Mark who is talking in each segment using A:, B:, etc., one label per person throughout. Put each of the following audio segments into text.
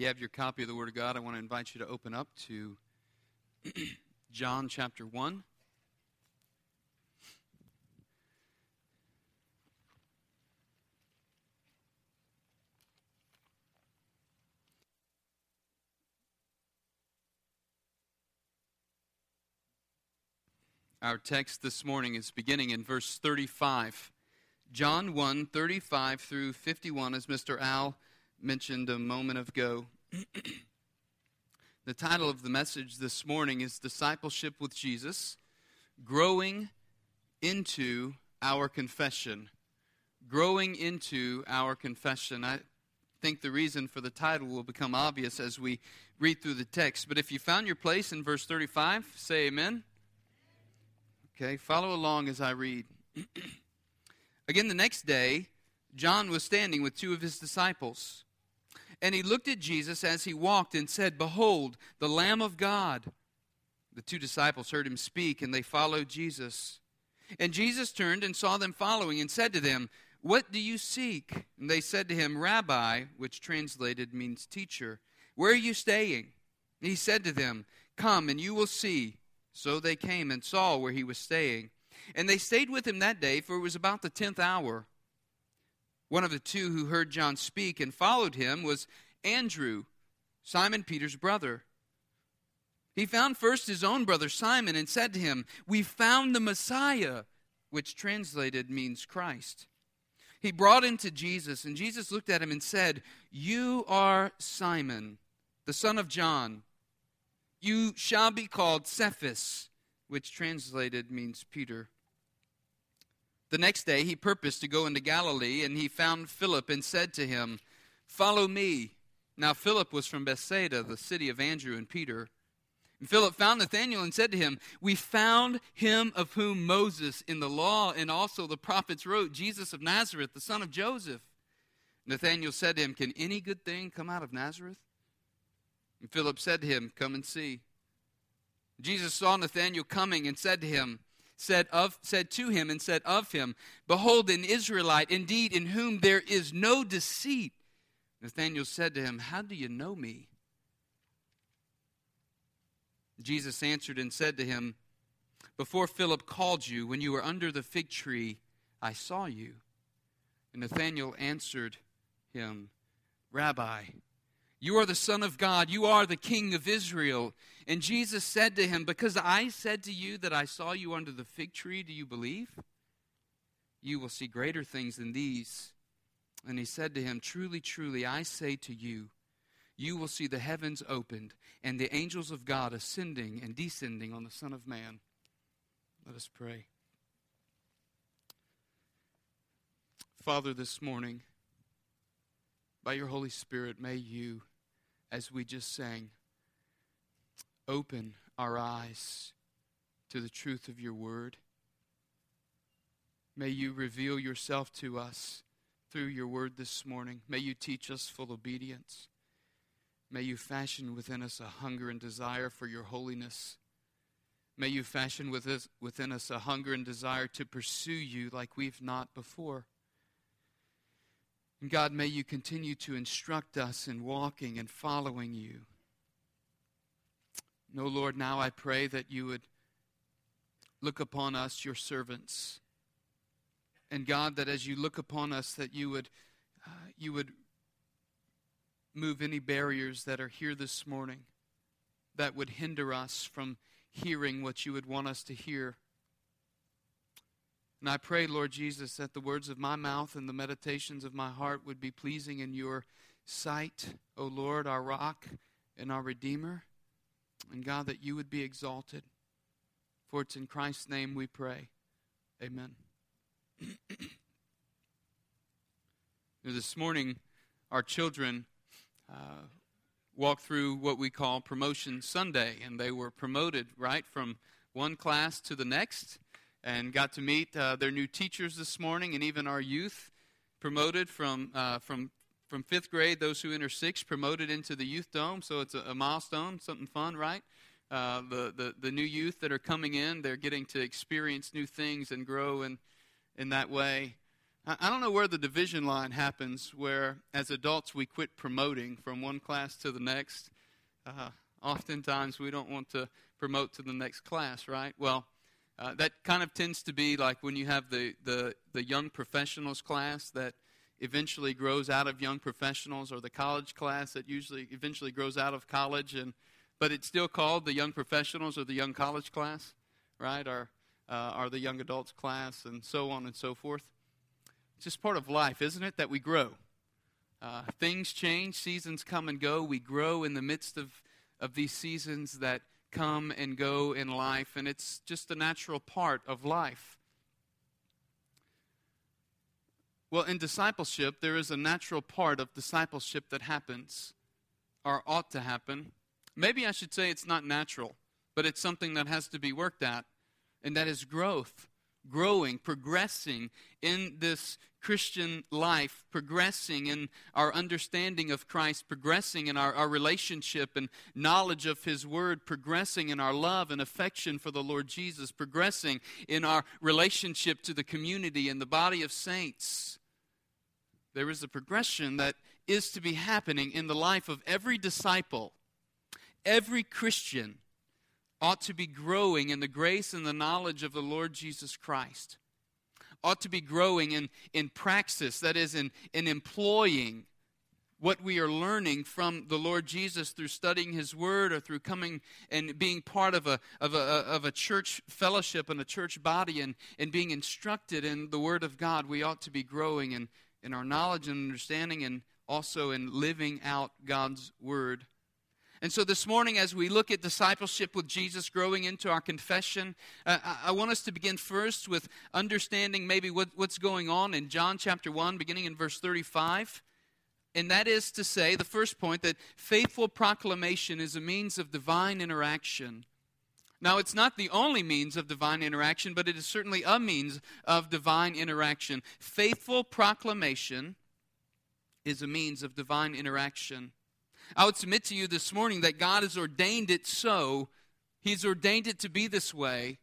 A: you have your copy of the Word of God, I want to invite you to open up to John chapter 1. Our text this morning is beginning in verse 35. John 1 35 through 51, as Mr. Al mentioned a moment ago. the title of the message this morning is Discipleship with Jesus Growing into Our Confession. Growing into Our Confession. I think the reason for the title will become obvious as we read through the text. But if you found your place in verse 35, say amen. Okay, follow along as I read. Again, the next day, John was standing with two of his disciples. And he looked at Jesus as he walked and said, Behold, the Lamb of God. The two disciples heard him speak, and they followed Jesus. And Jesus turned and saw them following and said to them, What do you seek? And they said to him, Rabbi, which translated means teacher, where are you staying? And he said to them, Come and you will see. So they came and saw where he was staying. And they stayed with him that day, for it was about the tenth hour. One of the two who heard John speak and followed him was Andrew, Simon Peter's brother. He found first his own brother Simon and said to him, We found the Messiah, which translated means Christ. He brought him to Jesus, and Jesus looked at him and said, You are Simon, the son of John. You shall be called Cephas, which translated means Peter. The next day he purposed to go into Galilee, and he found Philip and said to him, Follow me. Now Philip was from Bethsaida, the city of Andrew and Peter. And Philip found Nathanael and said to him, We found him of whom Moses in the law and also the prophets wrote, Jesus of Nazareth, the son of Joseph. Nathanael said to him, Can any good thing come out of Nazareth? And Philip said to him, Come and see. Jesus saw Nathanael coming and said to him, said of said to him and said of him, Behold, an Israelite, indeed, in whom there is no deceit. Nathanael said to him, How do you know me? Jesus answered and said to him, Before Philip called you, when you were under the fig tree, I saw you. And Nathanael answered him, Rabbi, you are the Son of God. You are the King of Israel. And Jesus said to him, Because I said to you that I saw you under the fig tree, do you believe? You will see greater things than these. And he said to him, Truly, truly, I say to you, you will see the heavens opened and the angels of God ascending and descending on the Son of Man. Let us pray. Father, this morning, by your Holy Spirit, may you as we just sang, open our eyes to the truth of your word. May you reveal yourself to us through your word this morning. May you teach us full obedience. May you fashion within us a hunger and desire for your holiness. May you fashion within us a hunger and desire to pursue you like we've not before. And God, may you continue to instruct us in walking and following you. No, Lord, now I pray that you would look upon us, your servants. And God, that as you look upon us, that you would, uh, you would move any barriers that are here this morning that would hinder us from hearing what you would want us to hear. And I pray, Lord Jesus, that the words of my mouth and the meditations of my heart would be pleasing in your sight, O Lord, our rock and our Redeemer. And God, that you would be exalted. For it's in Christ's name we pray. Amen. this morning, our children uh, walked through what we call Promotion Sunday, and they were promoted right from one class to the next and got to meet uh, their new teachers this morning and even our youth promoted from, uh, from, from fifth grade, those who enter sixth, promoted into the youth dome. So it's a, a milestone, something fun, right? Uh, the, the, the new youth that are coming in, they're getting to experience new things and grow in, in that way. I don't know where the division line happens where, as adults, we quit promoting from one class to the next. Uh, oftentimes, we don't want to promote to the next class, right? Well, uh, that kind of tends to be like when you have the, the, the young professionals class that eventually grows out of young professionals, or the college class that usually eventually grows out of college, and but it's still called the young professionals or the young college class, right? Or, uh, the young adults class, and so on and so forth. It's just part of life, isn't it, that we grow? Uh, things change, seasons come and go. We grow in the midst of, of these seasons that come and go in life, and it's just a natural part of life. Well, in discipleship, there is a natural part of discipleship that happens, or ought to happen. Maybe I should say it's not natural, but it's something that has to be worked at, and that is growth growing, progressing in this Christian life, progressing in our understanding of Christ, progressing in our, our relationship and knowledge of His Word, progressing in our love and affection for the Lord Jesus, progressing in our relationship to the community and the body of saints. There is a progression that is to be happening in the life of every disciple, every Christian ought to be growing in the grace and the knowledge of the Lord Jesus Christ, ought to be growing in, in praxis, that is, in, in employing what we are learning from the Lord Jesus through studying His Word or through coming and being part of a, of a, of a church fellowship and a church body and, and being instructed in the Word of God, we ought to be growing in, in our knowledge and understanding and also in living out God's Word. And so this morning, as we look at discipleship with Jesus growing into our confession, uh, I want us to begin first with understanding maybe what, what's going on in John chapter 1, beginning in verse 35. And that is to say, the first point, that faithful proclamation is a means of divine interaction. Now, it's not the only means of divine interaction, but it is certainly a means of divine interaction. Faithful proclamation is a means of divine interaction. I would submit to you this morning that God has ordained it so. He's ordained it to be this way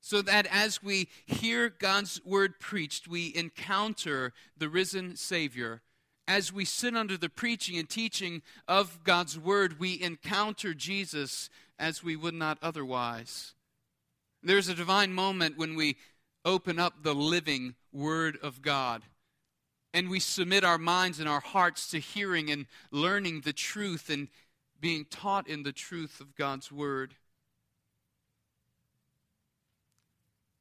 A: so that as we hear God's word preached, we encounter the risen Savior. As we sit under the preaching and teaching of God's word, we encounter Jesus as we would not otherwise. There's a divine moment when we open up the living word of God and we submit our minds and our hearts to hearing and learning the truth and being taught in the truth of God's Word.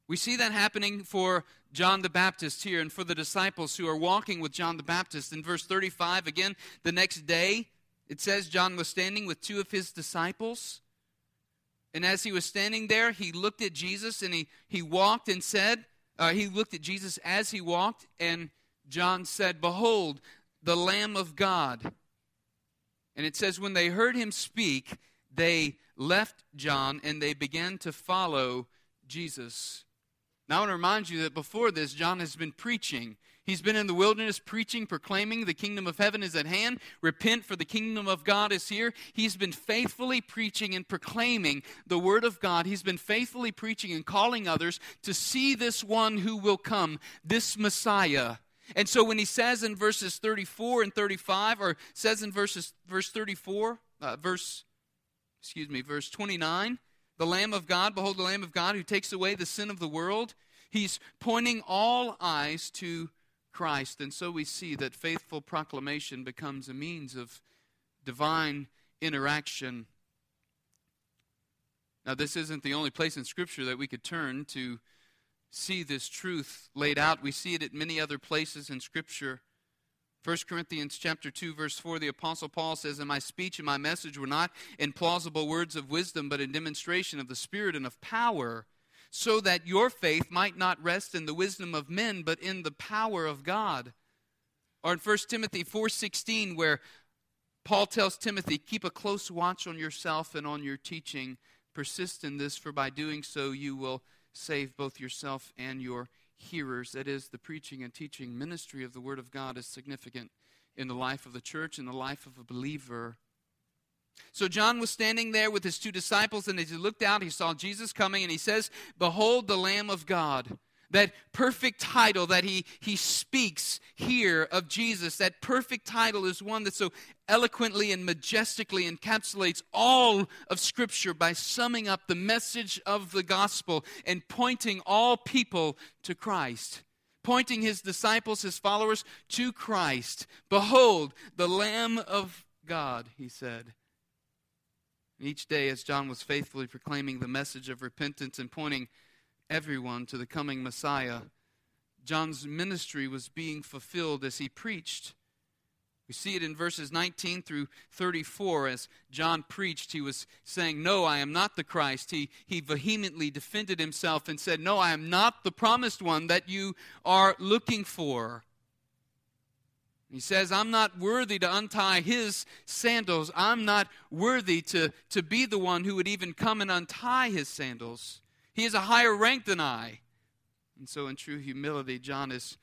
A: We see that happening for John the Baptist here and for the disciples who are walking with John the Baptist. In verse 35, again, the next day, it says John was standing with two of his disciples. And as he was standing there, he looked at Jesus and he, he walked and said, uh, he looked at Jesus as he walked and John said, Behold, the Lamb of God. And it says, When they heard him speak, they left John and they began to follow Jesus. Now, I want to remind you that before this, John has been preaching. He's been in the wilderness preaching, proclaiming the kingdom of heaven is at hand. Repent, for the kingdom of God is here. He's been faithfully preaching and proclaiming the word of God. He's been faithfully preaching and calling others to see this one who will come, this Messiah. And so when he says in verses 34 and 35, or says in verses verse 34, uh, verse excuse me, verse 29, the Lamb of God, behold the Lamb of God who takes away the sin of the world. He's pointing all eyes to Christ. And so we see that faithful proclamation becomes a means of divine interaction. Now, this isn't the only place in Scripture that we could turn to see this truth laid out. We see it at many other places in Scripture. 1 Corinthians chapter 2 verse 4 the apostle Paul says and my speech and my message were not in plausible words of wisdom but in demonstration of the spirit and of power so that your faith might not rest in the wisdom of men but in the power of God. Or in 1 Timothy 4:16 where Paul tells Timothy keep a close watch on yourself and on your teaching persist in this for by doing so you will save both yourself and your hearers. That is, the preaching and teaching ministry of the Word of God is significant in the life of the church and the life of a believer. So John was standing there with his two disciples, and as he looked out, he saw Jesus coming, and he says, Behold the Lamb of God. That perfect title that he, he speaks here of Jesus, that perfect title is one that so eloquently and majestically encapsulates all of Scripture by summing up the message of the gospel and pointing all people to Christ. Pointing his disciples, his followers, to Christ. Behold, the Lamb of God, he said. Each day, as John was faithfully proclaiming the message of repentance and pointing everyone to the coming Messiah, John's ministry was being fulfilled as he preached. We see it in verses 19 through 34. As John preached, he was saying, No, I am not the Christ. He, he vehemently defended himself and said, No, I am not the promised one that you are looking for. He says, I'm not worthy to untie his sandals. I'm not worthy to, to be the one who would even come and untie his sandals. He is a higher rank than I. And so, in true humility, John is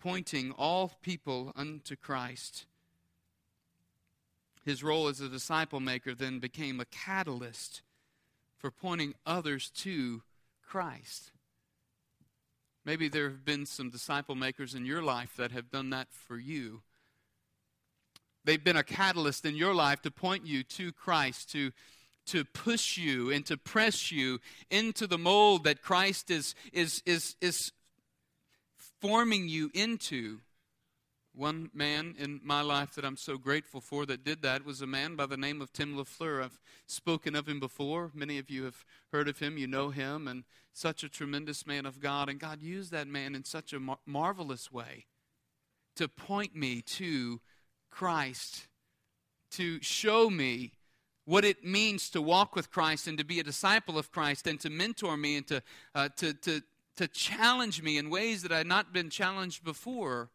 A: pointing all people unto Christ. His role as a disciple maker then became a catalyst for pointing others to Christ. Maybe there have been some disciple makers in your life that have done that for you. They've been a catalyst in your life to point you to Christ, to, to push you and to press you into the mold that Christ is, is, is, is forming you into. One man in my life that I'm so grateful for that did that was a man by the name of Tim LaFleur. I've spoken of him before. Many of you have heard of him. You know him, and such a tremendous man of God. And God used that man in such a mar- marvelous way to point me to Christ, to show me what it means to walk with Christ and to be a disciple of Christ and to mentor me and to, uh, to, to, to challenge me in ways that I had not been challenged before.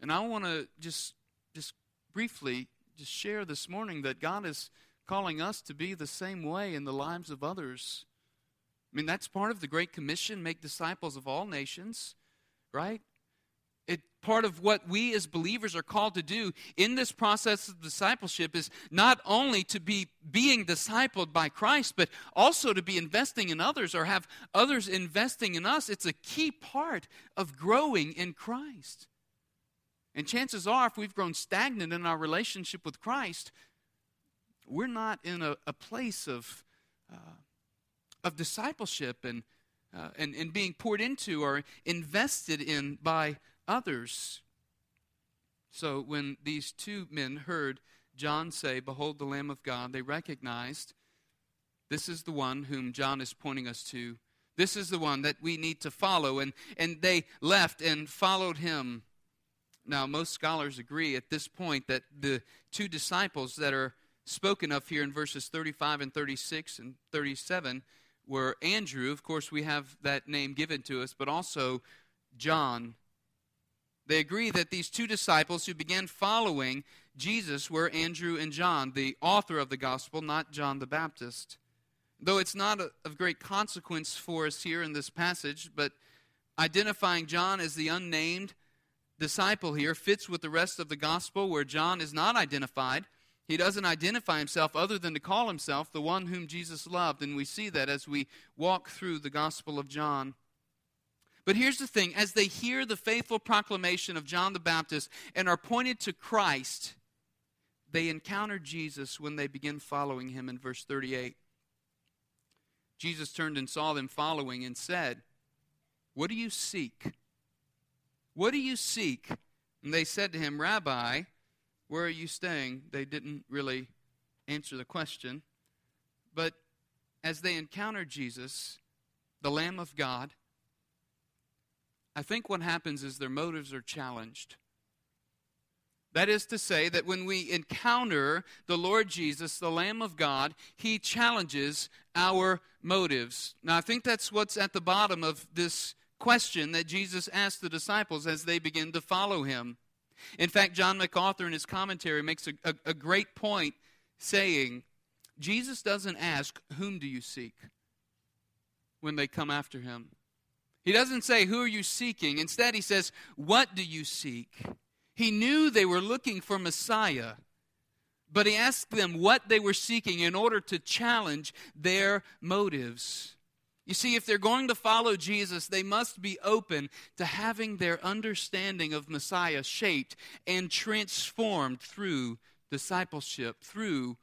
A: And I want to just, just briefly just share this morning that God is calling us to be the same way in the lives of others. I mean, that's part of the Great Commission make disciples of all nations, right? It, part of what we as believers are called to do in this process of discipleship is not only to be being discipled by Christ, but also to be investing in others or have others investing in us. It's a key part of growing in Christ. And chances are, if we've grown stagnant in our relationship with Christ, we're not in a, a place of, uh, of discipleship and, uh, and, and being poured into or invested in by others. So when these two men heard John say, Behold the Lamb of God, they recognized this is the one whom John is pointing us to. This is the one that we need to follow. And, and they left and followed him. Now, most scholars agree at this point that the two disciples that are spoken of here in verses 35 and 36 and 37 were Andrew. Of course, we have that name given to us, but also John they agree that these two disciples who began following Jesus were Andrew and John, the author of the gospel, not John the Baptist. Though it's not of great consequence for us here in this passage, but identifying John as the unnamed disciple here fits with the rest of the gospel where John is not identified. He doesn't identify himself other than to call himself the one whom Jesus loved, and we see that as we walk through the gospel of John. But here's the thing as they hear the faithful proclamation of John the Baptist and are pointed to Christ, they encounter Jesus when they begin following him in verse 38. Jesus turned and saw them following and said, What do you seek? What do you seek? And they said to him, Rabbi, where are you staying? They didn't really answer the question. But as they encountered Jesus, the Lamb of God, I think what happens is their motives are challenged. That is to say, that when we encounter the Lord Jesus, the Lamb of God, He challenges our motives. Now, I think that's what's at the bottom of this question that Jesus asked the disciples as they begin to follow Him. In fact, John MacArthur in his commentary makes a, a, a great point saying, Jesus doesn't ask, Whom do you seek? when they come after Him. He doesn't say, Who are you seeking? Instead, he says, What do you seek? He knew they were looking for Messiah, but he asked them what they were seeking in order to challenge their motives. You see, if they're going to follow Jesus, they must be open to having their understanding of Messiah shaped and transformed through discipleship, through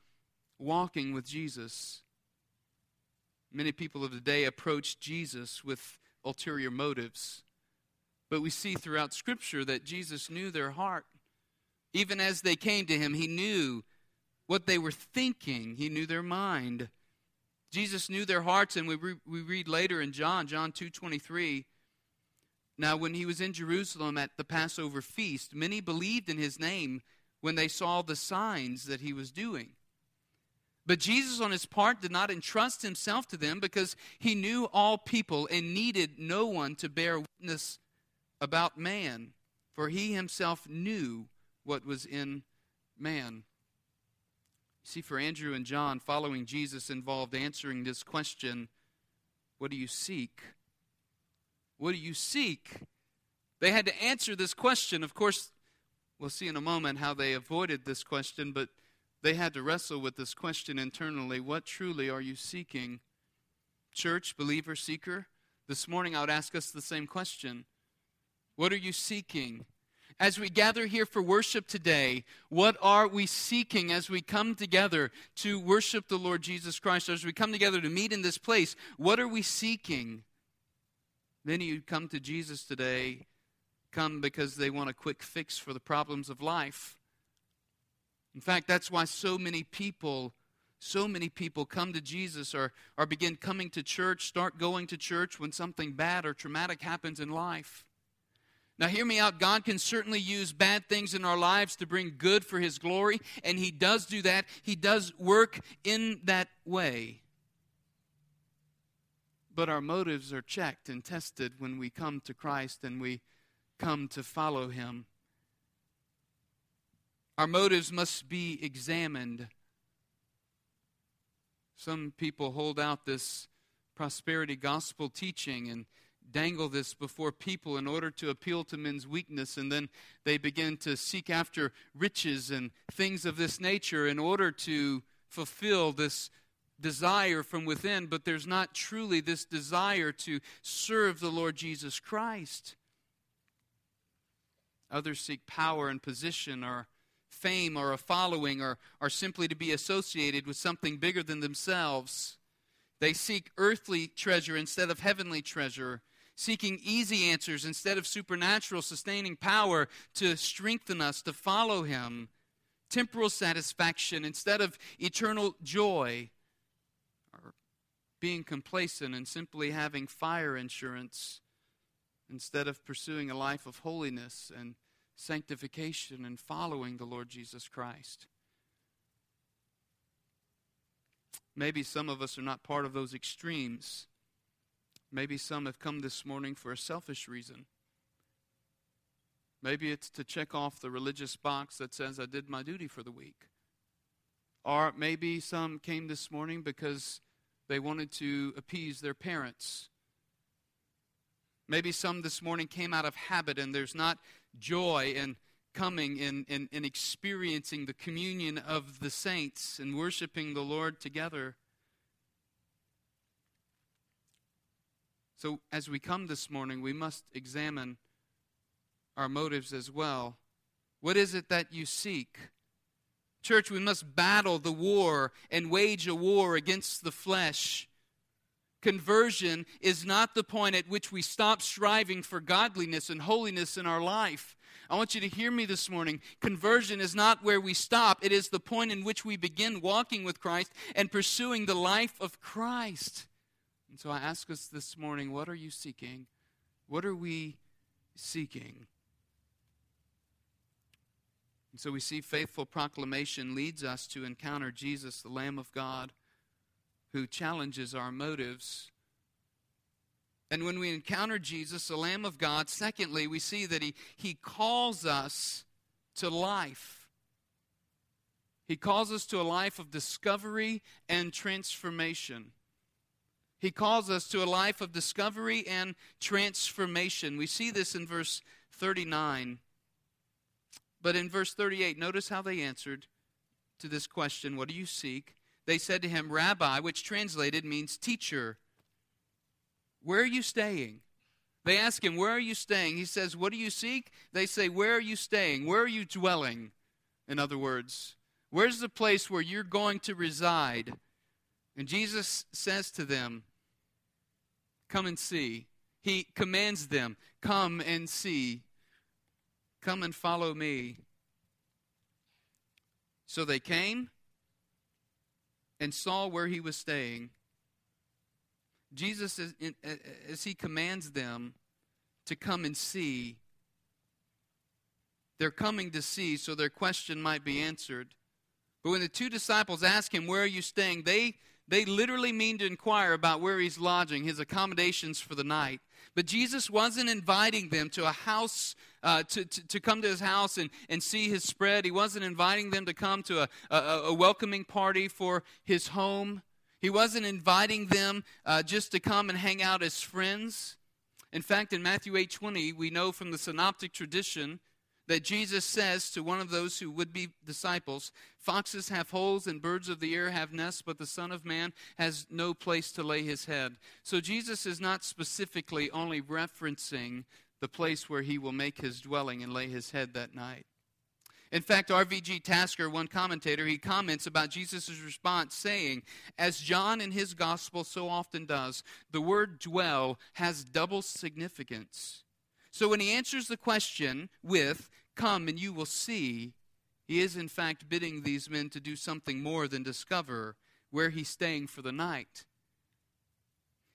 A: walking with Jesus. Many people of the day approach Jesus with ulterior motives. But we see throughout Scripture that Jesus knew their heart. Even as they came to him, he knew what they were thinking, he knew their mind. Jesus knew their hearts, and we, re- we read later in John, John 2.23, Now when he was in Jerusalem at the Passover feast, many believed in his name when they saw the signs that he was doing. But Jesus, on his part, did not entrust himself to them because he knew all people and needed no one to bear witness about man, for he himself knew what was in man. See, for Andrew and John, following Jesus involved answering this question What do you seek? What do you seek? They had to answer this question. Of course, we'll see in a moment how they avoided this question, but they had to wrestle with this question internally What truly are you seeking? Church, believer, seeker, this morning I would ask us the same question What are you seeking? As we gather here for worship today, what are we seeking as we come together to worship the Lord Jesus Christ? As we come together to meet in this place, what are we seeking? Many who come to Jesus today come because they want a quick fix for the problems of life. In fact, that's why so many people so many people come to Jesus or, or begin coming to church, start going to church when something bad or traumatic happens in life. Now, hear me out. God can certainly use bad things in our lives to bring good for His glory, and He does do that. He does work in that way. But our motives are checked and tested when we come to Christ and we come to follow Him. Our motives must be examined. Some people hold out this prosperity gospel teaching and dangle this before people in order to appeal to men's weakness, and then they begin to seek after riches and things of this nature in order to fulfill this desire from within, but there's not truly this desire to serve the Lord Jesus Christ. Others seek power and position or fame or a following or, or simply to be associated with something bigger than themselves. They seek earthly treasure instead of heavenly treasure seeking easy answers instead of supernatural sustaining power to strengthen us to follow Him, temporal satisfaction instead of eternal joy, or being complacent and simply having fire insurance instead of pursuing a life of holiness and sanctification and following the Lord Jesus Christ. Maybe some of us are not part of those extremes. Maybe some have come this morning for a selfish reason. Maybe it's to check off the religious box that says, I did my duty for the week. Or maybe some came this morning because they wanted to appease their parents. Maybe some this morning came out of habit and there's not joy in coming and, and, and experiencing the communion of the saints and worshiping the Lord together. So, as we come this morning, we must examine our motives as well. What is it that you seek? Church, we must battle the war and wage a war against the flesh. Conversion is not the point at which we stop striving for godliness and holiness in our life. I want you to hear me this morning. Conversion is not where we stop, it is the point in which we begin walking with Christ and pursuing the life of Christ. And so I ask us this morning what are you seeking? What are we seeking? And so we see faithful proclamation leads us to encounter Jesus, the Lamb of God, who challenges our motives. And when we encounter Jesus, the Lamb of God, secondly, we see that he, he calls us to life. He calls us to a life of discovery and transformation. He calls us to a life of discovery and transformation. We see this in verse 39. But in verse 38, notice how they answered to this question What do you seek? They said to him, Rabbi, which translated means teacher. Where are you staying? They ask him, Where are you staying? He says, What do you seek? They say, Where are you staying? Where are you dwelling? In other words, where's the place where you're going to reside? And Jesus says to them, Come and see. He commands them, Come and see. Come and follow me. So they came and saw where he was staying. Jesus, as he commands them to come and see, they're coming to see, so their question might be answered. But when the two disciples ask him, Where are you staying? they they literally mean to inquire about where he's lodging, his accommodations for the night. But Jesus wasn't inviting them to a house, uh, to, to, to, come to his house and, and see his spread. He wasn't inviting them to come to a, a, a welcoming party for his home. He wasn't inviting them uh, just to come and hang out as friends. In fact, in Matthew 8:20, we know from the synoptic tradition that Jesus says to one of those who would be disciples, Foxes have holes and birds of the air have nests, but the Son of Man has no place to lay his head. So Jesus is not specifically only referencing the place where he will make his dwelling and lay his head that night. In fact, RVG Tasker, one commentator, he comments about Jesus' response saying, As John in his gospel so often does, the word dwell has double significance. So when he answers the question with, Come and you will see, he is in fact bidding these men to do something more than discover where he's staying for the night.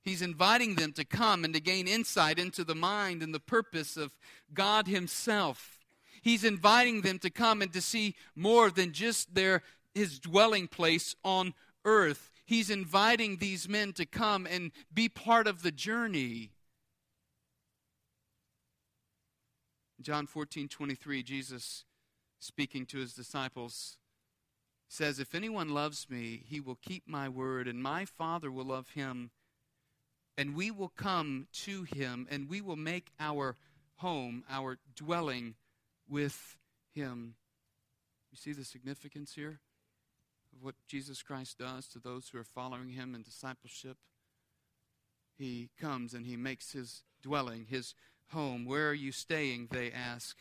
A: He's inviting them to come and to gain insight into the mind and the purpose of God Himself. He's inviting them to come and to see more than just their his dwelling place on earth. He's inviting these men to come and be part of the journey. John 14, 23, Jesus speaking to his disciples says, If anyone loves me, he will keep my word, and my Father will love him, and we will come to him, and we will make our home, our dwelling with him. You see the significance here of what Jesus Christ does to those who are following him in discipleship? He comes and he makes his dwelling, his home. Where are you staying? They ask.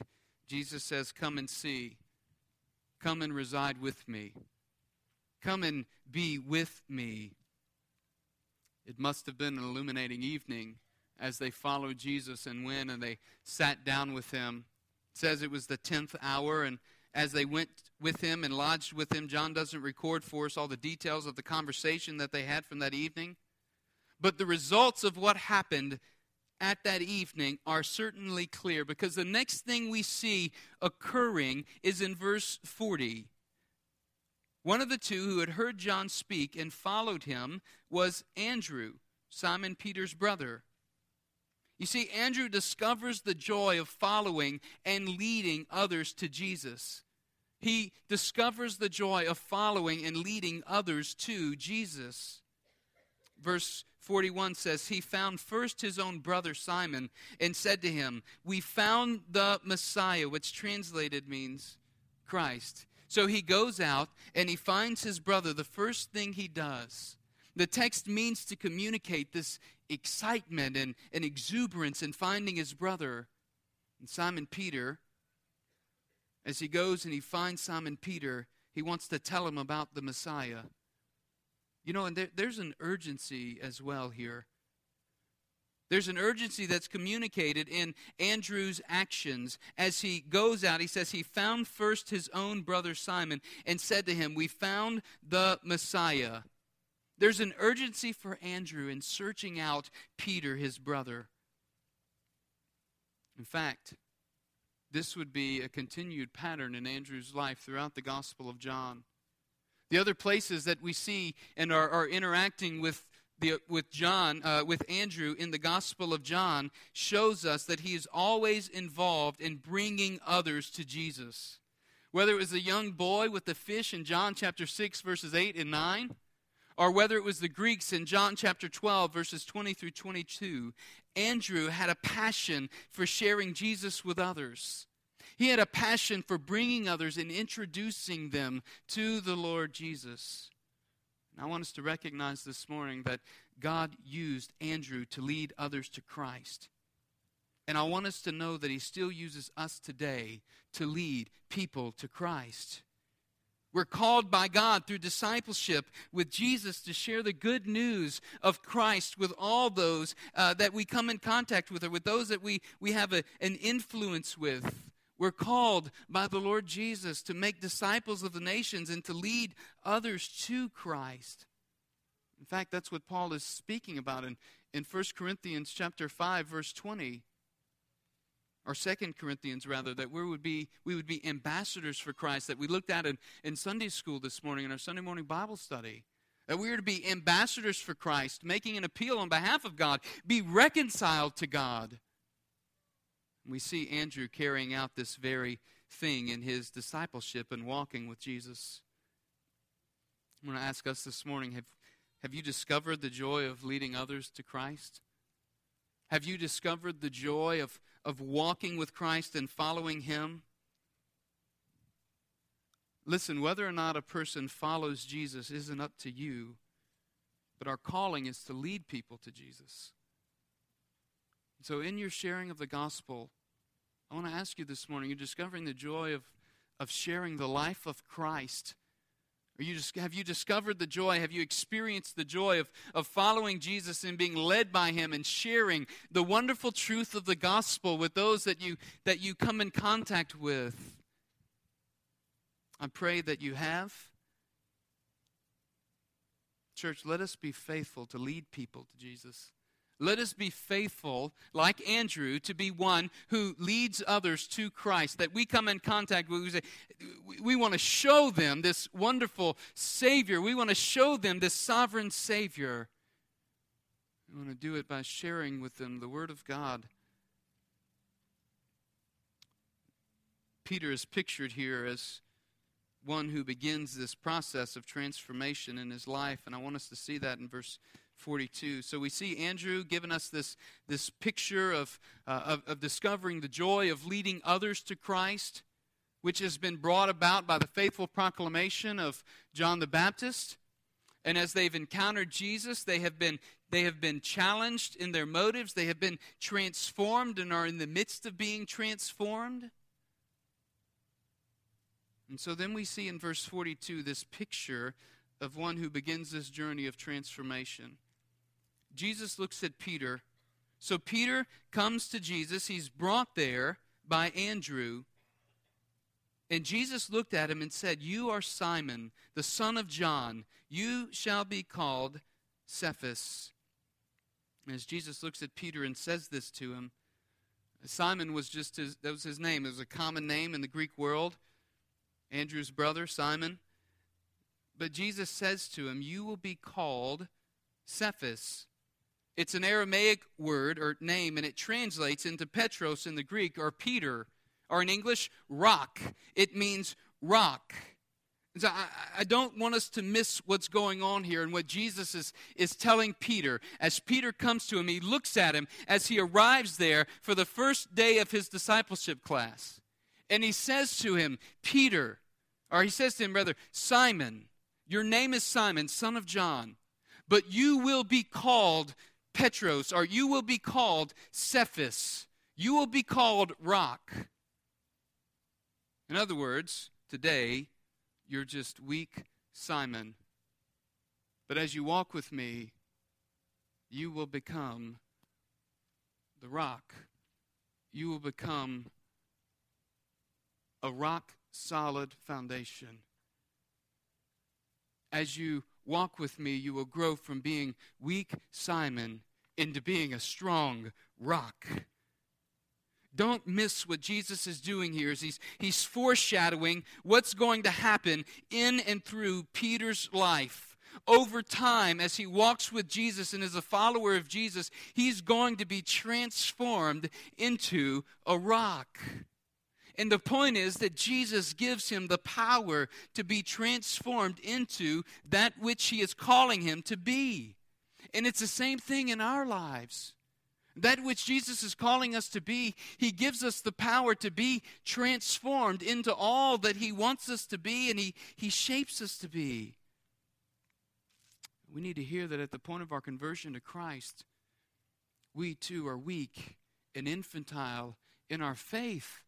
A: Jesus says, Come and see. Come and reside with me. Come and be with me. It must have been an illuminating evening as they followed Jesus and went and they sat down with him says it was the 10th hour, and as they went with him and lodged with him, John doesn't record for us all the details of the conversation that they had from that evening. But the results of what happened at that evening are certainly clear because the next thing we see occurring is in verse 40. One of the two who had heard John speak and followed him was Andrew, Simon Peter's brother. You see, Andrew discovers the joy of following and leading others to Jesus. He discovers the joy of following and leading others to Jesus. Verse 41 says, He found first his own brother Simon and said to him, We found the Messiah, which translated means Christ. So he goes out and he finds his brother. The first thing he does, the text means to communicate this excitement and, and exuberance in finding his brother. And Simon Peter, as he goes and he finds Simon Peter, he wants to tell him about the Messiah. You know, and there, there's an urgency as well here. There's an urgency that's communicated in Andrew's actions as he goes out. He says he found first his own brother Simon and said to him, We found the Messiah. There's an urgency for Andrew in searching out Peter, his brother. In fact, this would be a continued pattern in Andrew's life throughout the Gospel of John. The other places that we see and are, are interacting with, the, with John, uh, with Andrew in the Gospel of John, shows us that he is always involved in bringing others to Jesus. Whether it was a young boy with the fish in John chapter 6, verses 8 and 9, or whether it was the Greeks in John chapter 12, verses 20 through 22, Andrew had a passion for sharing Jesus with others. He had a passion for bringing others and introducing them to the Lord Jesus. And I want us to recognize this morning that God used Andrew to lead others to Christ. And I want us to know that he still uses us today to lead people to Christ. We're called by God through discipleship with Jesus to share the good news of Christ with all those uh, that we come in contact with or with those that we, we have a, an influence with. We're called by the Lord Jesus to make disciples of the nations and to lead others to Christ. In fact, that's what Paul is speaking about in, in 1 Corinthians chapter 5, verse 20 or second corinthians rather that we would be we would be ambassadors for christ that we looked at in, in sunday school this morning in our sunday morning bible study. That we are to be ambassadors for christ making an appeal on behalf of god be reconciled to god we see andrew carrying out this very thing in his discipleship and walking with jesus i'm going to ask us this morning have, have you discovered the joy of leading others to christ have you discovered the joy of of walking with Christ and following Him? Listen, whether or not a person follows Jesus isn't up to you, but our calling is to lead people to Jesus. So, in your sharing of the gospel, I want to ask you this morning you're discovering the joy of, of sharing the life of Christ are you just, have you discovered the joy? Have you experienced the joy of, of following Jesus and being led by him and sharing the wonderful truth of the gospel with those that you, that you come in contact with? I pray that you have. Church, let us be faithful to lead people to Jesus. Let us be faithful, like Andrew, to be one who leads others to Christ. That we come in contact with, we say, we want to show them this wonderful Savior. We want to show them this sovereign Savior. We want to do it by sharing with them the Word of God. Peter is pictured here as one who begins this process of transformation in his life, and I want us to see that in verse 42. So we see Andrew giving us this, this picture of, uh, of, of discovering the joy of leading others to Christ, which has been brought about by the faithful proclamation of John the Baptist. And as they've encountered Jesus, they have been they have been challenged in their motives. They have been transformed and are in the midst of being transformed. And so then we see in verse 42 this picture of one who begins this journey of transformation. Jesus looks at Peter. So Peter comes to Jesus. He's brought there by Andrew. And Jesus looked at him and said, You are Simon, the son of John. You shall be called Cephas. As Jesus looks at Peter and says this to him, Simon was just his, that was his name. It was a common name in the Greek world. Andrew's brother, Simon. But Jesus says to him, You will be called Cephas. It's an Aramaic word or name, and it translates into Petros in the Greek, or Peter, or in English, rock. It means rock. So I, I, don't want us to miss what's going on here and what Jesus is, is telling Peter. As Peter comes to him, he looks at him as he arrives there for the first day of his discipleship class. And he says to him, Peter, or he says to him, rather, Simon, your name is Simon, son of John, but you will be called Petros, or you will be called Cephas. You will be called rock. In other words, today, you're just weak Simon. But as you walk with me, you will become the rock. You will become a rock solid foundation. As you walk with me, you will grow from being weak Simon into being a strong rock. Don't miss what Jesus is doing here is he's, he's foreshadowing what's going to happen in and through Peter's life. Over time, as he walks with Jesus and is a follower of Jesus, he's going to be transformed into a rock. And the point is that Jesus gives him the power to be transformed into that which he is calling him to be. And it's the same thing in our lives. That which Jesus is calling us to be, He gives us the power to be transformed into all that He wants us to be and He, he shapes us to be. We need to hear that at the point of our conversion to Christ, we too are weak and infantile in our faith.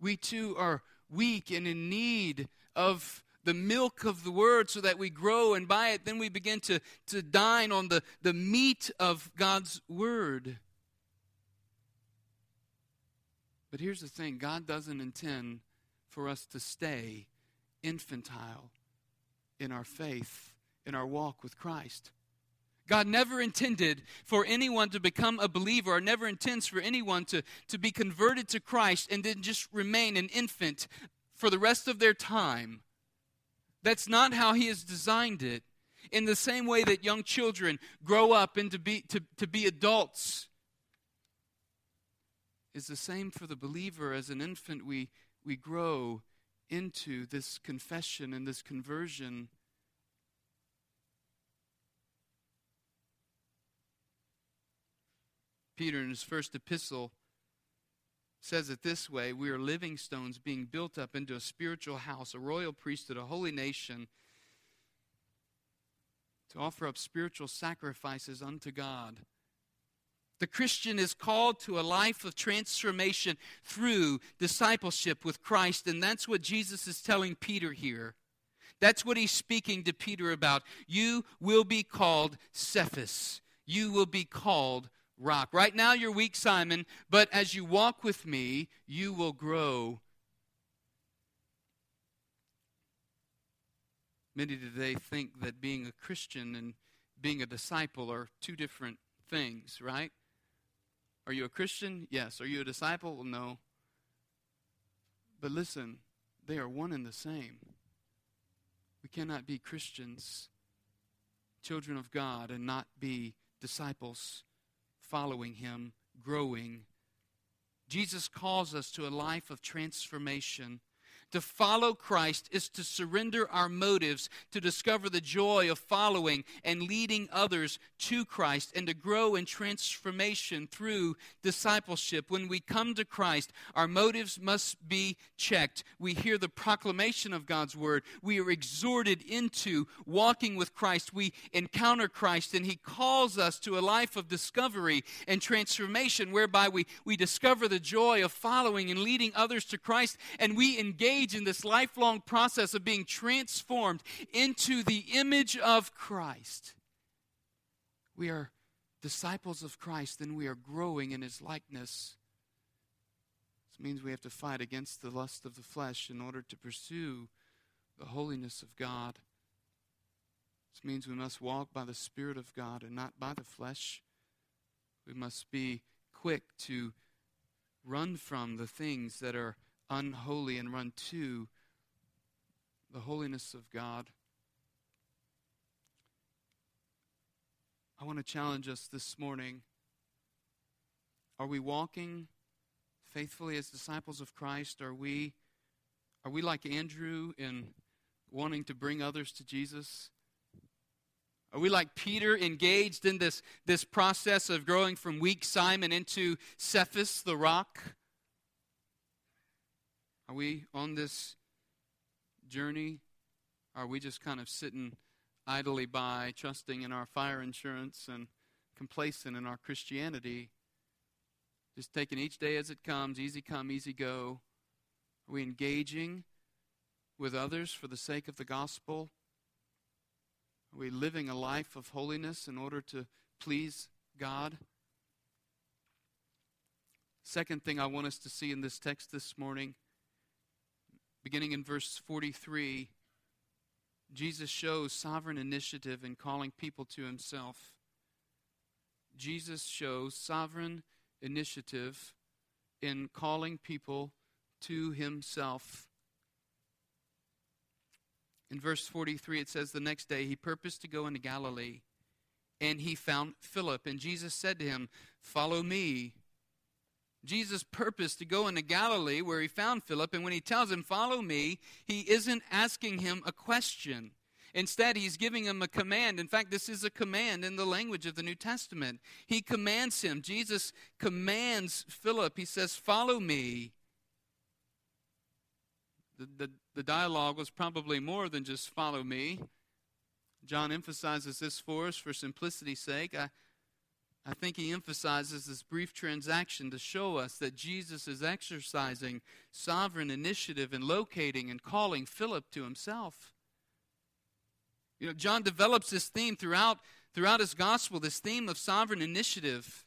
A: We too are weak and in need of the milk of the word so that we grow and by it then we begin to, to dine on the, the meat of God's word. But here's the thing God doesn't intend for us to stay infantile in our faith, in our walk with Christ. God never intended for anyone to become a believer, or never intends for anyone to, to be converted to Christ and then just remain an infant for the rest of their time. That's not how He has designed it. In the same way that young children grow up into be, to, to be adults, is the same for the believer. As an infant, we, we grow into this confession and this conversion. Peter, in his first epistle, says it this way We are living stones being built up into a spiritual house, a royal priesthood, a holy nation, to offer up spiritual sacrifices unto God. The Christian is called to a life of transformation through discipleship with Christ, and that's what Jesus is telling Peter here. That's what he's speaking to Peter about. You will be called Cephas. You will be called rock. Right now you're weak, Simon, but as you walk with me, you will grow. Many today think that being a Christian and being a disciple are two different things, right? Are you a Christian? Yes. Are you a disciple? Well, no. But listen, they are one and the same. We cannot be Christians, children of God, and not be disciples following him, growing. Jesus calls us to a life of transformation. To follow Christ is to surrender our motives to discover the joy of following and leading others to Christ and to grow in transformation through discipleship. When we come to Christ, our motives must be checked. We hear the proclamation of God's word. We are exhorted into walking with Christ. We encounter Christ, and He calls us to a life of discovery and transformation whereby we, we discover the joy of following and leading others to Christ, and we engage engage in this lifelong process of being transformed into the image of Christ. We are disciples of Christ and we are growing in his likeness. This means we have to fight against the lust of the flesh in order to pursue the holiness of God. This means we must walk by the Spirit of God and not by the flesh. We must be quick to run from the things that are unholy and run to the holiness of God. I want to challenge us this morning. Are we walking faithfully as disciples of Christ? Are we are we like Andrew in wanting to bring others to Jesus? Are we like Peter engaged in this, this process of growing from weak Simon into Cephas the rock? Are we on this journey? Are we just kind of sitting idly by, trusting in our fire insurance and complacent in our Christianity? Just taking each day as it comes, easy come, easy go? Are we engaging with others for the sake of the gospel? Are we living a life of holiness in order to please God? Second thing I want us to see in this text this morning Beginning in verse 43, Jesus shows sovereign initiative in calling people to himself. Jesus shows sovereign initiative in calling people to himself. In verse 43, it says, The next day he purposed to go into Galilee, and he found Philip. And Jesus said to him, Follow me. Jesus' purpose to go into Galilee where he found Philip, and when he tells him, Follow me, he isn't asking him a question. Instead, he's giving him a command. In fact, this is a command in the language of the New Testament. He commands him. Jesus commands Philip. He says, Follow me. The, the, the dialogue was probably more than just follow me. John emphasizes this for us for simplicity's sake. I, I think he emphasizes this brief transaction to show us that Jesus is exercising sovereign initiative in locating and calling Philip to himself. You know, John develops this theme throughout, throughout his gospel, this theme of sovereign initiative.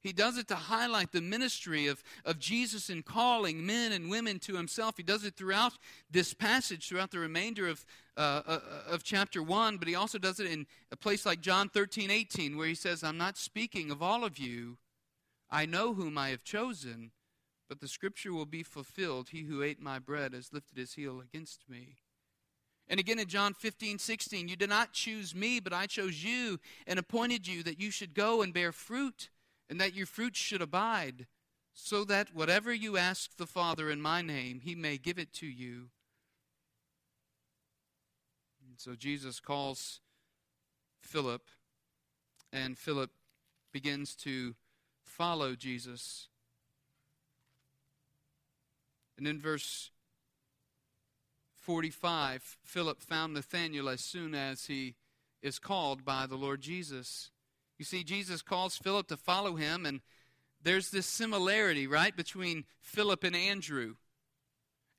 A: He does it to highlight the ministry of, of Jesus in calling men and women to himself. He does it throughout this passage, throughout the remainder of, uh, uh, of chapter 1, but he also does it in a place like John 13, 18, where he says, I'm not speaking of all of you. I know whom I have chosen, but the scripture will be fulfilled. He who ate my bread has lifted his heel against me. And again in John 15, 16, you did not choose me, but I chose you and appointed you that you should go and bear fruit and that your fruit should abide, so that whatever you ask the Father in my name, he may give it to you. So Jesus calls Philip, and Philip begins to follow Jesus. And in verse 45, Philip found Nathanael as soon as he is called by the Lord Jesus. You see, Jesus calls Philip to follow him, and there's this similarity, right, between Philip and Andrew.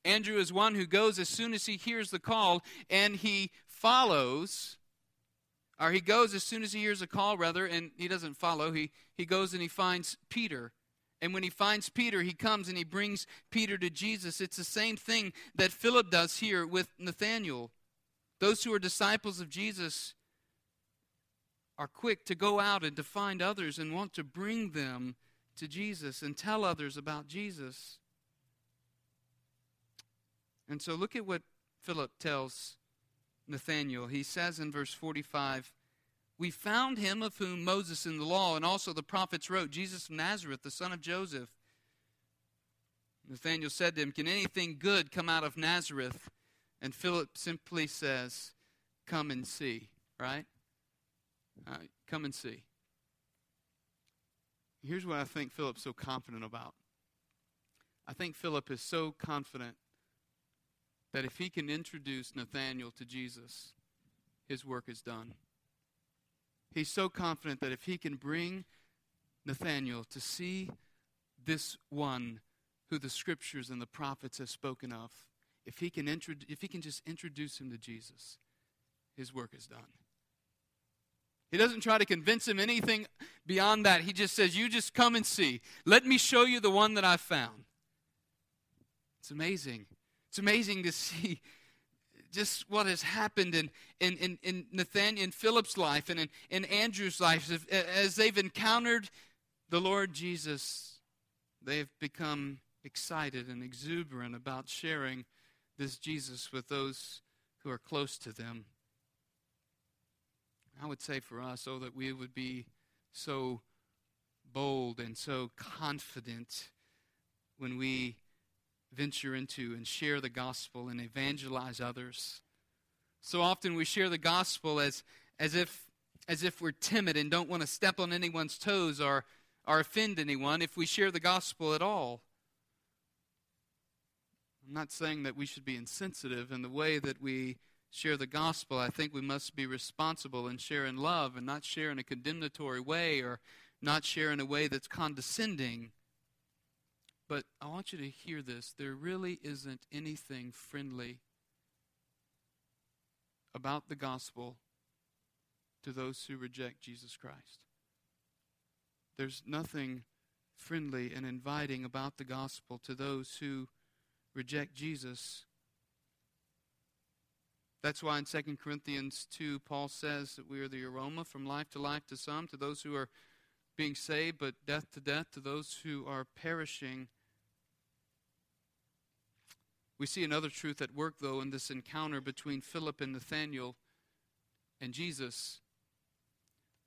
A: Andrew is one who goes as soon as he hears the call, and he follows, or he goes as soon as he hears a call, rather, and he doesn't follow. He, he goes and he finds Peter. And when he finds Peter, he comes and he brings Peter to Jesus. It's the same thing that Philip does here with Nathanael. Those who are disciples of Jesus are quick to go out and to find others and want to bring them to Jesus and tell others about Jesus. And so look at what Philip tells Nathanael. He says in verse 45 We found him of whom Moses in the law and also the prophets wrote, Jesus of Nazareth, the son of Joseph. Nathanael said to him, Can anything good come out of Nazareth? And Philip simply says, Come and see, right? Uh, come and see. Here's what I think Philip's so confident about. I think Philip is so confident that if he can introduce Nathanael to Jesus, his work is done. He's so confident that if he can bring Nathanael to see this one who the scriptures and the prophets have spoken of, if he can, intro- if he can just introduce him to Jesus, his work is done. He doesn't try to convince him anything beyond that. He just says, You just come and see. Let me show you the one that I found. It's amazing. It's amazing to see just what has happened in, in, in, in Nathanael, in Philip's life and in, in Andrew's life. As they've encountered the Lord Jesus, they've become excited and exuberant about sharing this Jesus with those who are close to them. I would say for us, oh, that we would be so bold and so confident when we venture into and share the gospel and evangelize others. So often we share the gospel as, as, if, as if we're timid and don't want to step on anyone's toes or, or offend anyone if we share the gospel at all. I'm not saying that we should be insensitive in the way that we share the gospel, I think we must be responsible and share in love and not share in a condemnatory way or not share in a way that's condescending. But I want you to hear this. There really isn't anything friendly about the gospel to those who reject Jesus Christ. There's nothing friendly and inviting about the gospel to those who reject Jesus that's why in 2 Corinthians 2, Paul says that we are the aroma from life to life to some, to those who are being saved, but death to death to those who are perishing. We see another truth at work, though, in this encounter between Philip and Nathanael and Jesus.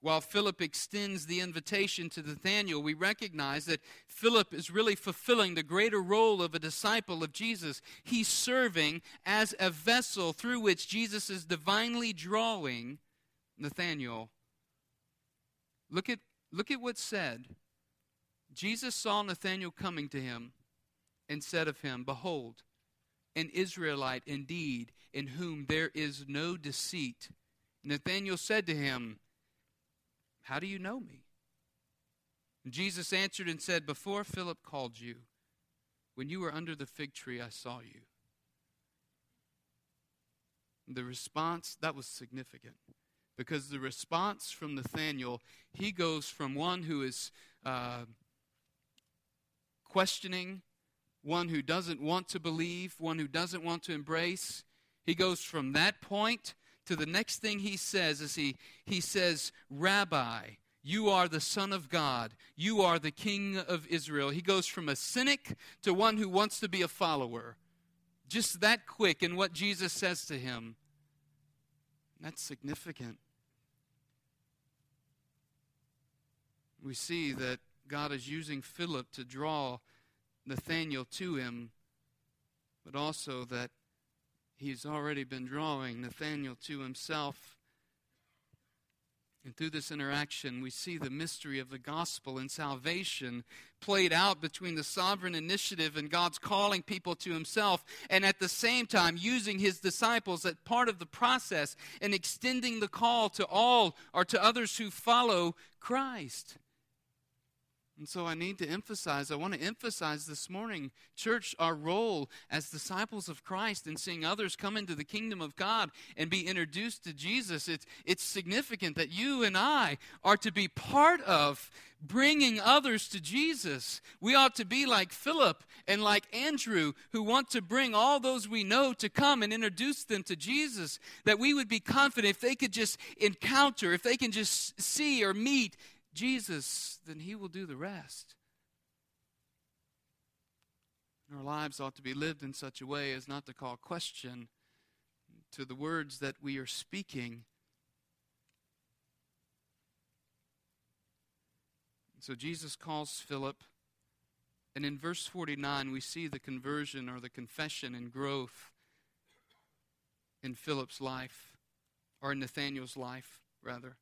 A: While Philip extends the invitation to Nathanael, we recognize that Philip is really fulfilling the greater role of a disciple of Jesus. He's serving as a vessel through which Jesus is divinely drawing Nathanael. Look at, look at what's said. Jesus saw Nathanael coming to him and said of him, Behold, an Israelite indeed, in whom there is no deceit. Nathanael said to him, How do you know me? And Jesus answered and said, Before Philip called you, when you were under the fig tree, I saw you. The response, that was significant. Because the response from Nathanael, he goes from one who is uh, questioning, one who doesn't want to believe, one who doesn't want to embrace. He goes from that point to the next thing he says is he, he says, Rabbi, you are the Son of God. You are the King of Israel. He goes from a cynic to one who wants to be a follower. Just that quick in what Jesus says to him. That's significant. We see that God is using Philip to draw Nathanael to him, but also that he's already been drawing Nathanael to himself. And through this interaction, we see the mystery of the gospel and salvation played out between the sovereign initiative and God's calling people to Himself, and at the same time using His disciples as part of the process and extending the call to all or to others who follow Christ. And so I need to emphasize, I want to emphasize this morning, church, our role as disciples of Christ and seeing others come into the kingdom of God and be introduced to Jesus. It's, it's significant that you and I are to be part of bringing others to Jesus. We ought to be like Philip and like Andrew, who want to bring all those we know to come and introduce them to Jesus. That we would be confident if they could just encounter, if they can just see or meet Jesus, then He will do the rest. Our lives ought to be lived in such a way as not to call question to the words that we are speaking. So Jesus calls Philip, and in verse 49, we see the conversion or the confession and growth in Philip's life, or in Nathanael's life, rather.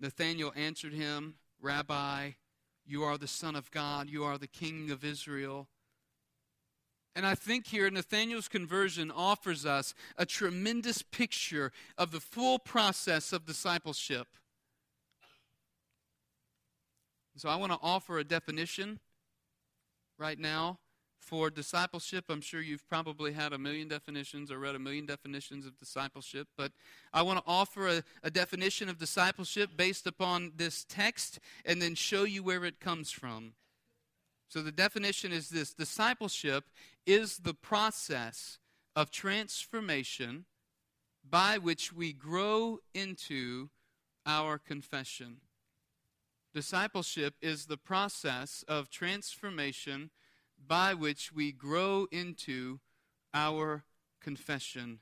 A: Nathanael answered him, Rabbi, you are the Son of God, you are the King of Israel. And I think here Nathanael's conversion offers us a tremendous picture of the full process of discipleship. So I want to offer a definition right now for discipleship, I'm sure you've probably had a million definitions or read a million definitions of discipleship, but I want to offer a, a, definition of discipleship based upon this text and then show you where it comes from. So the definition is this discipleship is the process of transformation by which we grow into our confession. Discipleship is the process of transformation by which we grow into our confession.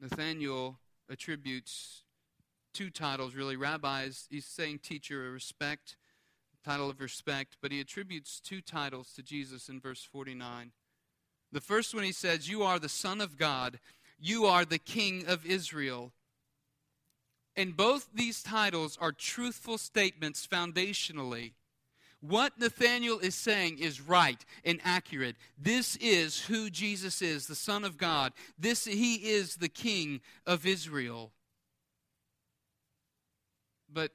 A: Nathanael attributes two titles, really. Rabbis, he's saying teacher of respect, title of respect, but he attributes two titles to Jesus in verse 49. The first one he says, You are the Son of God, you are the King of Israel. And both these titles are truthful statements foundationally. What Nathanael is saying is right and accurate. This is who Jesus is, the Son of God. This he is the King of Israel. But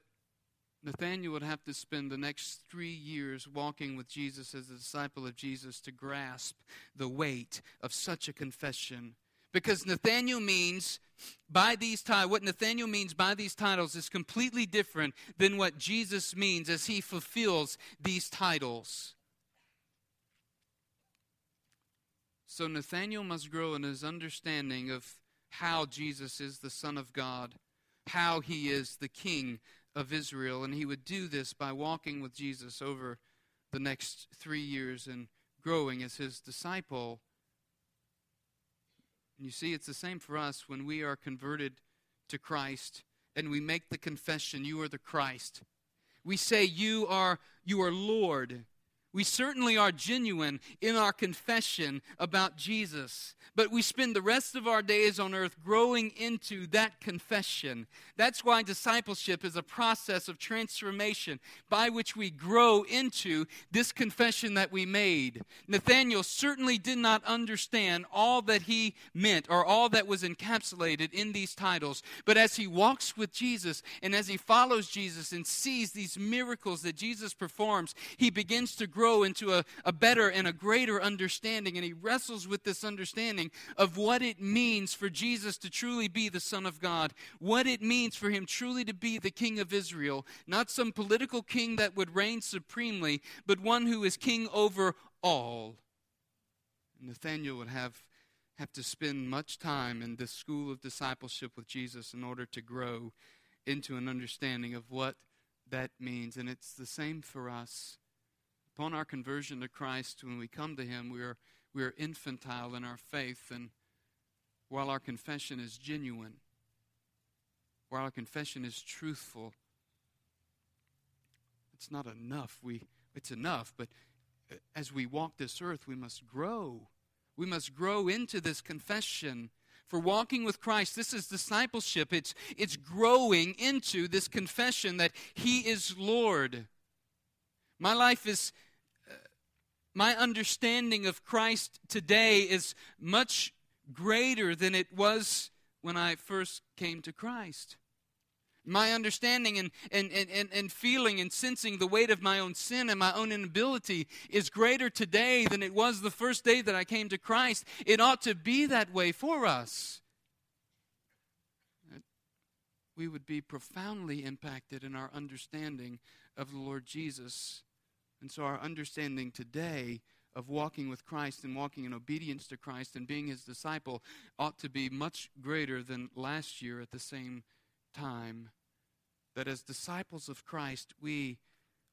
A: Nathanael would have to spend the next three years walking with Jesus as a disciple of Jesus to grasp the weight of such a confession because Nathanael means by these titles, what Nathanael means by these titles is completely different than what Jesus means as he fulfills these titles. So Nathanael must grow in his understanding of how Jesus is the Son of God, how he is the King of Israel, and he would do this by walking with Jesus over the next three years and growing as his disciple. And you see, it's the same for us when we are converted to Christ and we make the confession, You are the Christ. We say, You are, you are Lord. We certainly are genuine in our confession about Jesus, but we spend the rest of our days on earth growing into that confession. That's why discipleship is a process of transformation by which we grow into this confession that we made. Nathanael certainly did not understand all that he meant or all that was encapsulated in these titles, but as he walks with Jesus and as he follows Jesus and sees these miracles that Jesus performs, he begins to grow grow into a, a better and a greater understanding. And he wrestles with this understanding of what it means for Jesus to truly be the Son of God, what it means for him truly to be the King of Israel, not some political king that would reign supremely, but one who is king over all. Nathanael would have have to spend much time in this school of discipleship with Jesus in order to grow into an understanding of what that means. And it's the same for us. Upon our conversion to Christ, when we come to Him, we are, we are infantile in our faith. And while our confession is genuine, while our confession is truthful, it's not enough. We, it's enough, but uh, as we walk this earth, we must grow. We must grow into this confession. For walking with Christ, this is discipleship. It's, it's growing into this confession that He is Lord. My life is my understanding of Christ today is much greater than it was when I first came to Christ. My understanding and, and, and, and feeling and sensing the weight of my own sin and my own inability is greater today than it was the first day that I came to Christ. It ought to be that way for us. We would be profoundly impacted in our understanding of the Lord Jesus and so our understanding today of walking with Christ and walking in obedience to Christ and being his disciple ought to be much greater than last year at the same time. That as disciples of Christ, we,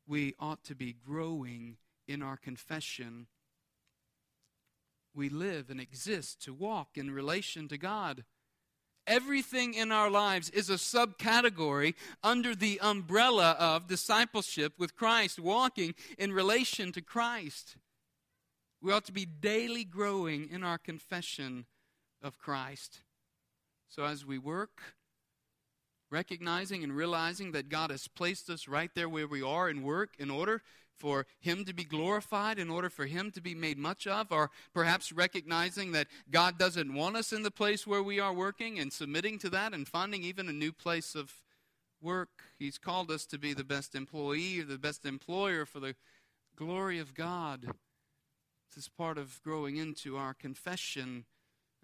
A: we ought to be growing in our confession. We live and exist to walk in relation to God. Everything in our lives is a subcategory under the umbrella of discipleship with Christ, walking in relation to Christ. We ought to be daily growing in our confession of Christ. So as we work, recognizing and realizing that God has placed us right there where we are in work in order for Him to be glorified, in order for Him to be made much of, or perhaps recognizing that God doesn't want us in the place where we are working and submitting to that and finding even a new place of work. He's called us to be the best employee or the best employer for the glory of God. This is part of growing into our confession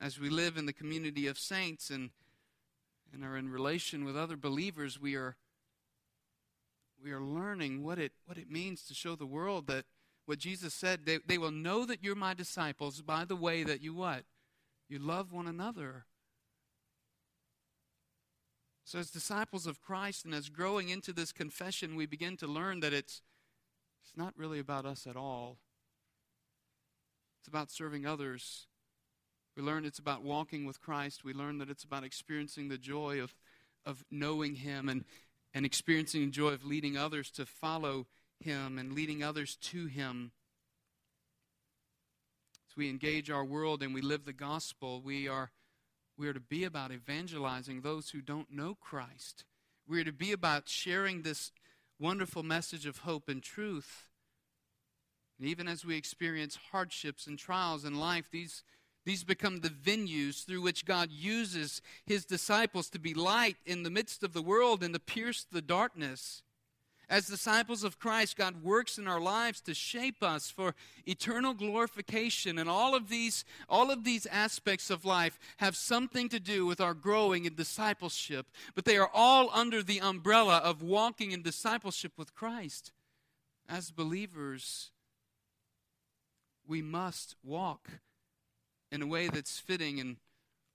A: as we live in the community of saints and, and are in relation with other believers. We are we are learning what it, what it means to show the world that what Jesus said, they, they will know that you're my disciples by the way that you what? You love one another. So, as disciples of Christ and as growing into this confession, we begin to learn that it's, it's not really about us at all. It's about serving others. We learn it's about walking with Christ. We learn that it's about experiencing the joy of, of knowing Him. And, and experiencing the joy of leading others to follow Him and leading others to Him. As we engage our world and we live the gospel, we are, we are to be about evangelizing those who don't know Christ. We are to be about sharing this wonderful message of hope and truth. And even as we experience hardships and trials in life, these these become the venues through which God uses his disciples to be light in the midst of the world and to pierce the darkness. As disciples of Christ, God works in our lives to shape us for eternal glorification. And all of these, all of these aspects of life have something to do with our growing in discipleship, but they are all under the umbrella of walking in discipleship with Christ. As believers, we must walk in a way that's fitting and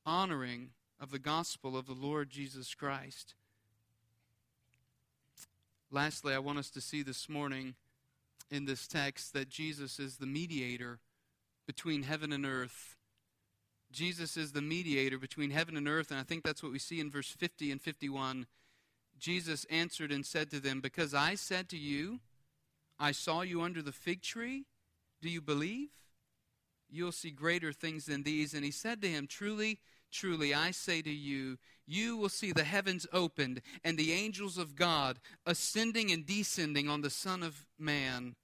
A: honoring of the gospel of the Lord Jesus Christ. Lastly, I want us to see this morning in this text that Jesus is the mediator between heaven and earth. Jesus is the mediator between heaven and earth, and I think that's what we see in verse 50 and 51. Jesus answered and said to them, Because I said to you, I saw you under the fig tree. Do you believe? You'll see greater things than these. And he said to him, Truly, truly, I say to you, you will see the heavens opened and the angels of God ascending and descending on the Son of Man.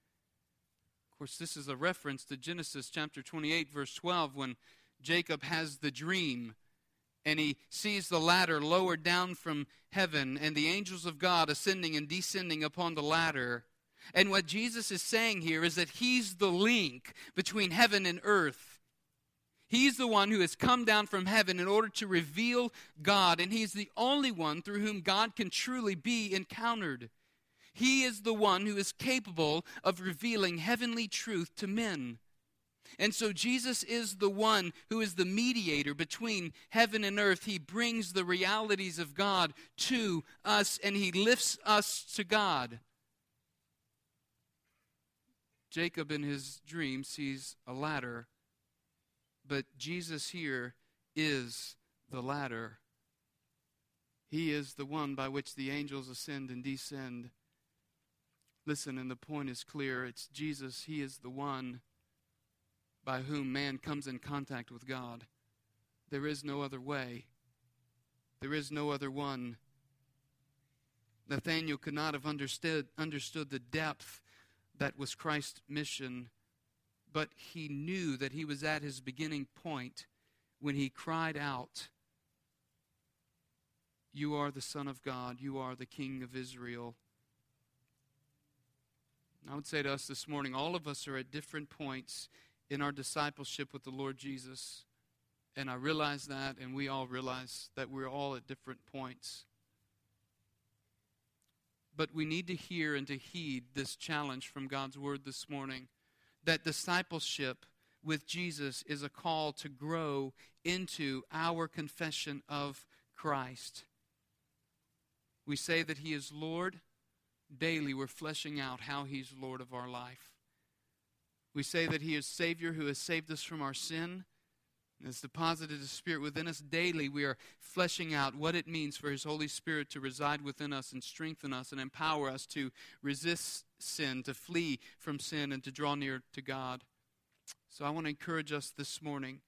A: Of course, this is a reference to Genesis chapter 28, verse 12, when Jacob has the dream and he sees the ladder lowered down from heaven and the angels of God ascending and descending upon the ladder. And what Jesus is saying here is that he's the link between heaven and earth. He's the one who has come down from heaven in order to reveal God, and he's the only one through whom God can truly be encountered. He is the one who is capable of revealing heavenly truth to men. And so Jesus is the one who is the mediator between heaven and earth. He brings the realities of God to us and he lifts us to God. Jacob in his dream sees a ladder, but Jesus here is the ladder. He is the one by which the angels ascend and descend. Listen, and the point is clear. It's Jesus. He is the one by whom man comes in contact with God. There is no other way. There is no other one. Nathanael could not have understood, understood the depth that was Christ's mission, but he knew that he was at his beginning point when he cried out, You are the Son of God, you are the King of Israel. I would say to us this morning, all of us are at different points in our discipleship with the Lord Jesus. And I realize that, and we all realize that we're all at different points. But we need to hear and to heed this challenge from God's Word this morning that discipleship with Jesus is a call to grow into our confession of Christ. We say that He is Lord. Daily, we're fleshing out how He's Lord of our life. We say that He is Savior who has saved us from our sin has deposited His Spirit within us. Daily, we are fleshing out what it means for His Holy Spirit to reside within us and strengthen us and empower us to resist sin, to flee from sin, and to draw near to God. So I want to encourage us this morning.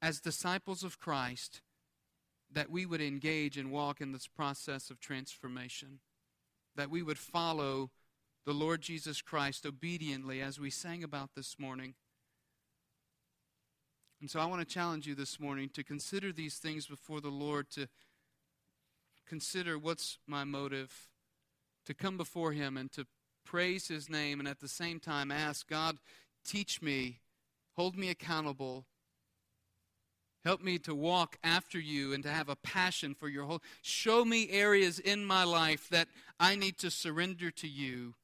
A: As disciples of Christ, that we would engage and walk in this process of transformation, that we would follow the Lord Jesus Christ obediently as we sang about this morning. And so I want to challenge you this morning to consider these things before the Lord, to consider what's my motive, to come before Him and to praise His name, and at the same time ask, God, teach me, hold me accountable. Help me to walk after you and to have a passion for your whole. Show me areas in my life that I need to surrender to you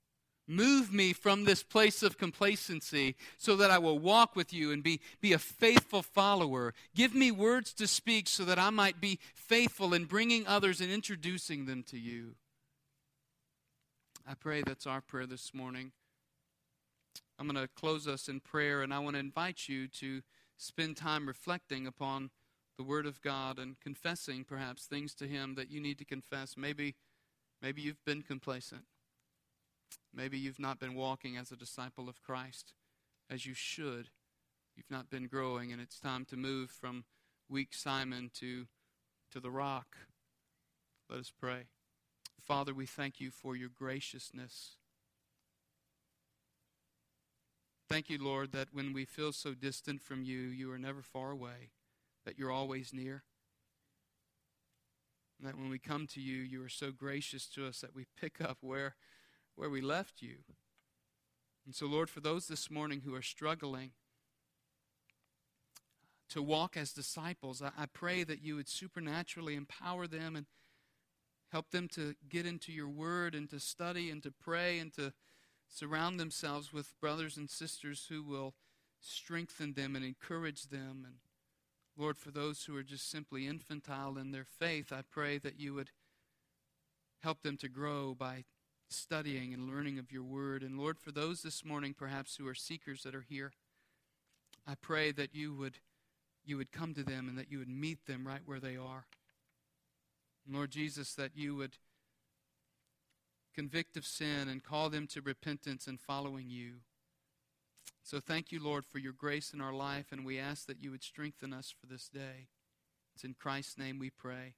A: Move me from this place of complacency so that I will walk with you and be, be a faithful follower. Give me words to speak so that I might be faithful in bringing others and introducing them to you. I pray that's our prayer this morning. I'm going to close us in prayer, and I want to invite you to spend time reflecting upon the Word of God and confessing perhaps things to Him that you need to confess. Maybe, maybe you've been complacent. Maybe you've not been walking as a disciple of Christ as you should. You've not been growing, and it's time to move from weak Simon to, to the rock. Let us pray. Father, we thank you for your graciousness. Thank you, Lord, that when we feel so distant from you, you are never far away, that you're always near. And that when we come to you, you are so gracious to us that we pick up where where we left you. And so, Lord, for those this morning who are struggling to walk as disciples, I, I pray that you would supernaturally empower them and help them to get into your word and to study and to pray and to surround themselves with brothers and sisters who will strengthen them and encourage them. And Lord, for those who are just simply infantile in their faith, I pray that you would help them to grow by studying and learning of your word. And Lord, for those this morning perhaps who are seekers that are here, I pray that you would you would come to them and that you would meet them right where they are. And Lord Jesus, that you would convict of sin, and call them to repentance and following you. So thank you, Lord, for your grace in our life, and we ask that you would strengthen us for this day. It's in Christ's name we pray.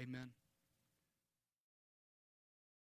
A: Amen.